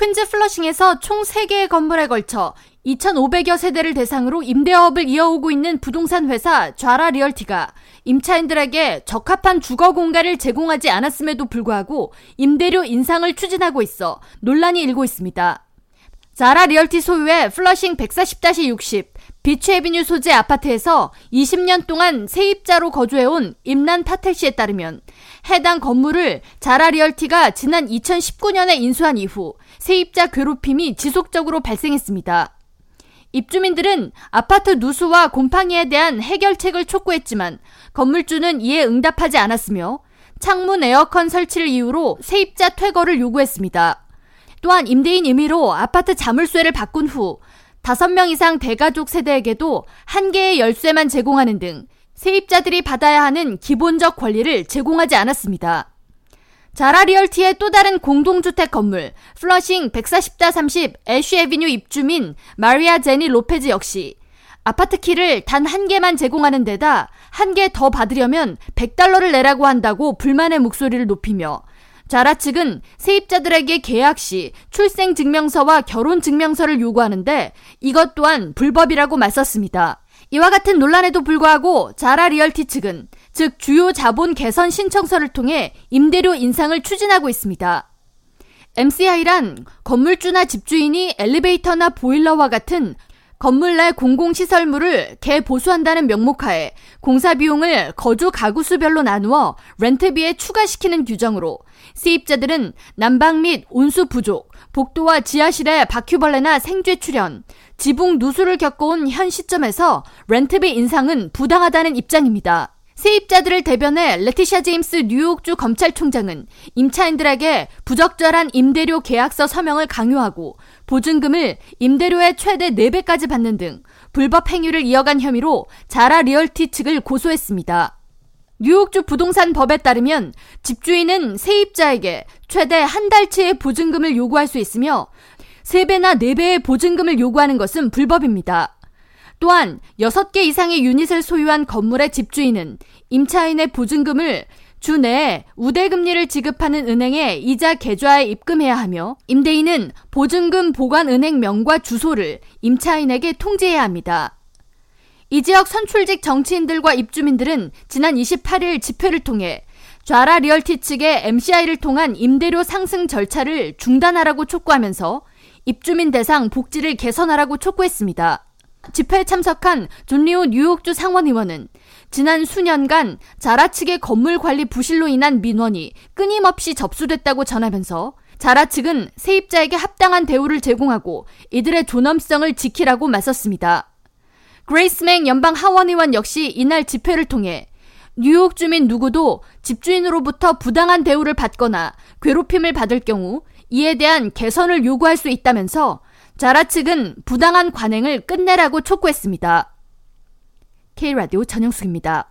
퀸즈 플러싱에서 총 3개의 건물에 걸쳐 2,500여 세대를 대상으로 임대업을 이어오고 있는 부동산 회사 Zara Realty가 임차인들에게 적합한 주거 공간을 제공하지 않았음에도 불구하고 임대료 인상을 추진하고 있어 논란이 일고 있습니다. Zara Realty 소유의 플러싱 140-60 Beech Avenue 소재 아파트에서 20년 동안 세입자로 거주해온 임란 파텔 씨에 따르면 해당 건물을 자라 리얼티가 지난 2019년에 인수한 이후 세입자 괴롭힘이 지속적으로 발생했습니다. 입주민들은 아파트 누수와 곰팡이에 대한 해결책을 촉구했지만 건물주는 이에 응답하지 않았으며 창문 에어컨 설치를 이유로 세입자 퇴거를 요구했습니다. 또한 임대인 임의로 아파트 자물쇠를 바꾼 후 5명 이상 대가족 세대에게도 한 개의 열쇠만 제공하는 등 세입자들이 받아야 하는 기본적 권리를 제공하지 않았습니다. Zara Realty의 또 다른 공동주택 건물 플러싱 140-30 Ash Avenue 입주민 마리아 제니 로페즈 역시 아파트 키를 단 한 개만 제공하는 데다 한 개 더 받으려면 100달러를 내라고 한다고 불만의 목소리를 높이며 Zara 측은 세입자들에게 계약 시 출생 증명서와 결혼 증명서를 요구하는데 이것 또한 불법이라고 맞섰습니다. 이와 같은 논란에도 불구하고 자라 리얼티 측은 즉 주요 자본 개선 신청서를 통해 임대료 인상을 추진하고 있습니다. MCI란 건물주나 집주인이 엘리베이터나 보일러와 같은 건물 내 공공시설물을 개보수한다는 명목하에 공사 비용을 거주 가구 수별로 나누어 렌트비에 추가시키는 규정으로 세입자들은 난방 및 온수 부족, 복도와 지하실에 바퀴벌레나 생쥐 출현, 지붕 누수를 겪어온 현 시점에서 렌트비 인상은 부당하다는 입장입니다. 세입자들을 대변해 레티샤 제임스 뉴욕주 검찰총장은 임차인들에게 부적절한 임대료 계약서 서명을 강요하고 보증금을 임대료의 최대 4배까지 받는 등 불법 행위를 이어간 혐의로 Zara Realty 측을 고소했습니다. 뉴욕주 부동산 법에 따르면 집주인은 세입자에게 최대 한 달치의 보증금을 요구할 수 있으며 3배나 4배의 보증금을 요구하는 것은 불법입니다. 또한 6개 이상의 유닛을 소유한 건물의 집주인은 임차인의 보증금을 주 내에 우대금리를 지급하는 은행에 이자 계좌에 입금해야 하며 임대인은 보증금 보관 은행 명과 주소를 임차인에게 통지해야 합니다. 이 지역 선출직 정치인들과 입주민들은 지난 28일 집회를 통해 좌라 리얼티 측의 MCI를 통한 임대료 상승 절차를 중단하라고 촉구하면서 입주민 대상 복지를 개선하라고 촉구했습니다. 집회에 참석한 존리오 뉴욕주 상원의원은 지난 수년간 자라 측의 건물 관리 부실로 인한 민원이 끊임없이 접수됐다고 전하면서 자라 측은 세입자에게 합당한 대우를 제공하고 이들의 존엄성을 지키라고 맞섰습니다. 그레이스맹 연방 하원의원 역시 이날 집회를 통해 뉴욕 주민 누구도 집주인으로부터 부당한 대우를 받거나 괴롭힘을 받을 경우 이에 대한 개선을 요구할 수 있다면서 자라 측은 부당한 관행을 끝내라고 촉구했습니다. K라디오 전영숙입니다.